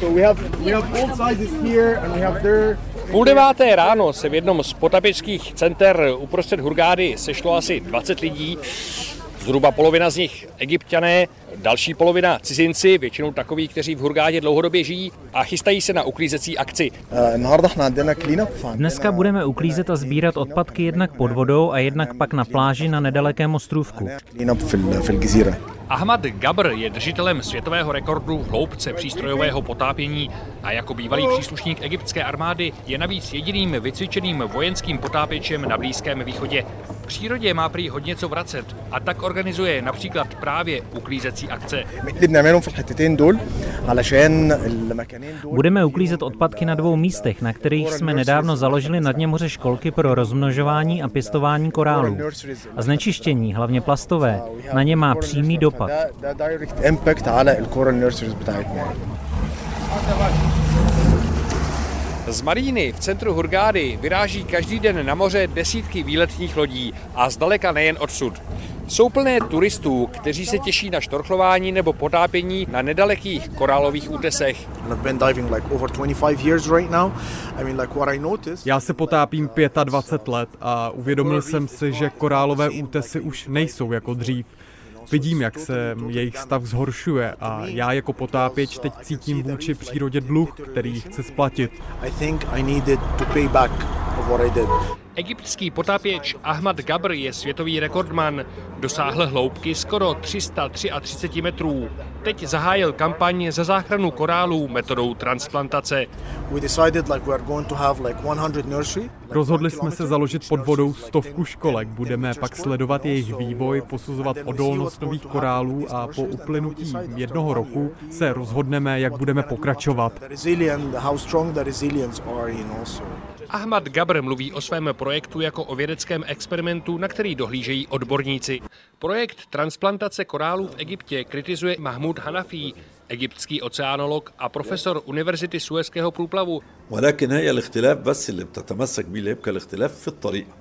So we have we have both sizes here and we have there. Půl deváté ráno se v jednom z potapických center uprostřed Hurgády sešlo asi 20 lidí. Zhruba polovina z nich egyptiané, další polovina cizinci, většinou takoví, kteří v Hurgádě dlouhodobě žijí a chystají se na uklízecí akci. Dneska budeme uklízet a sbírat odpadky jednak pod vodou a jednak pak na pláži na nedalekém ostrůvku. Ahmad Gabr je držitelem světového rekordu v hloubce přístrojového potápění a jako bývalý příslušník egyptské armády je navíc jediným vycvičeným vojenským potápěčem na Blízkém východě. V přírodě má prý hodně co vracet a tak organizuje například právě uklízecí akce. Budeme uklízet odpadky na dvou místech, na kterých jsme nedávno založili na dně moře školky pro rozmnožování a pěstování korálů. A znečištění, hlavně plastové, na ně má přímý dopad. Z Maríny v centru Hurgády vyráží každý den na moře desítky výletních lodí a zdaleka nejen odsud. Jsou plné turistů, kteří se těší na štorchlování nebo potápění na nedalekých korálových útesech. Já se potápím 25 let a uvědomil jsem si, že korálové útesy už nejsou jako dřív. Vidím, jak se jejich stav zhoršuje a já jako potápěč teď cítím vůči přírodě dluh, který chci splatit. Egyptský potápěč Ahmad Gabr je světový rekordman. Dosáhl hloubky skoro 333 metrů. Teď zahájil kampaň za záchranu korálů metodou transplantace. Rozhodli jsme se založit pod vodou stovku školek. Budeme pak sledovat jejich vývoj, posuzovat odolnost nových korálů a po uplynutí jednoho roku se rozhodneme, jak budeme pokračovat. Ahmad Gabr mluví o svém projektu jako o vědeckém experimentu, na který dohlížejí odborníci. Projekt transplantace korálů v Egyptě kritizuje Mahmud Hanafi, egyptský oceánolog a profesor Univerzity Suezského průplavu.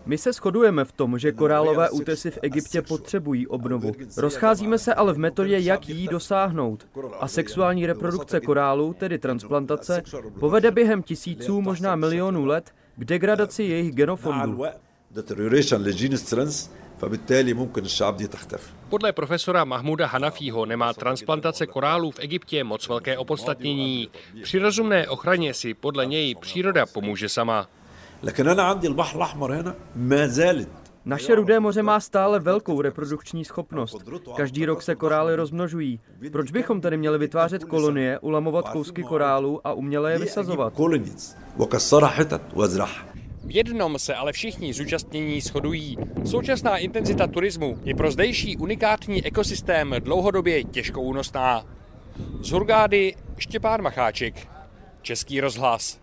My se shodujeme v tom, že korálové útesy v Egyptě potřebují obnovu. Rozcházíme se ale v metodě, jak jí dosáhnout. A sexuální reprodukce korálů, tedy transplantace, povede během tisíců, možná milionů let k degradaci jejich genofondu. Podle profesora Mahmuda Hanafího nemá transplantace korálů v Egyptě moc velké opodstatnění. Při rozumné ochraně si podle něj příroda pomůže sama. Naše rudé moře má stále velkou reprodukční schopnost. Každý rok se korály rozmnožují. Proč bychom tedy měli vytvářet kolonie, ulamovat kousky korálů a uměle je vysazovat? V jednom se ale všichni zúčastnění shodují. Současná intenzita turismu je pro zdejší unikátní ekosystém dlouhodobě těžko únosná. Z Hurgády Štěpán Macháček, Český rozhlas.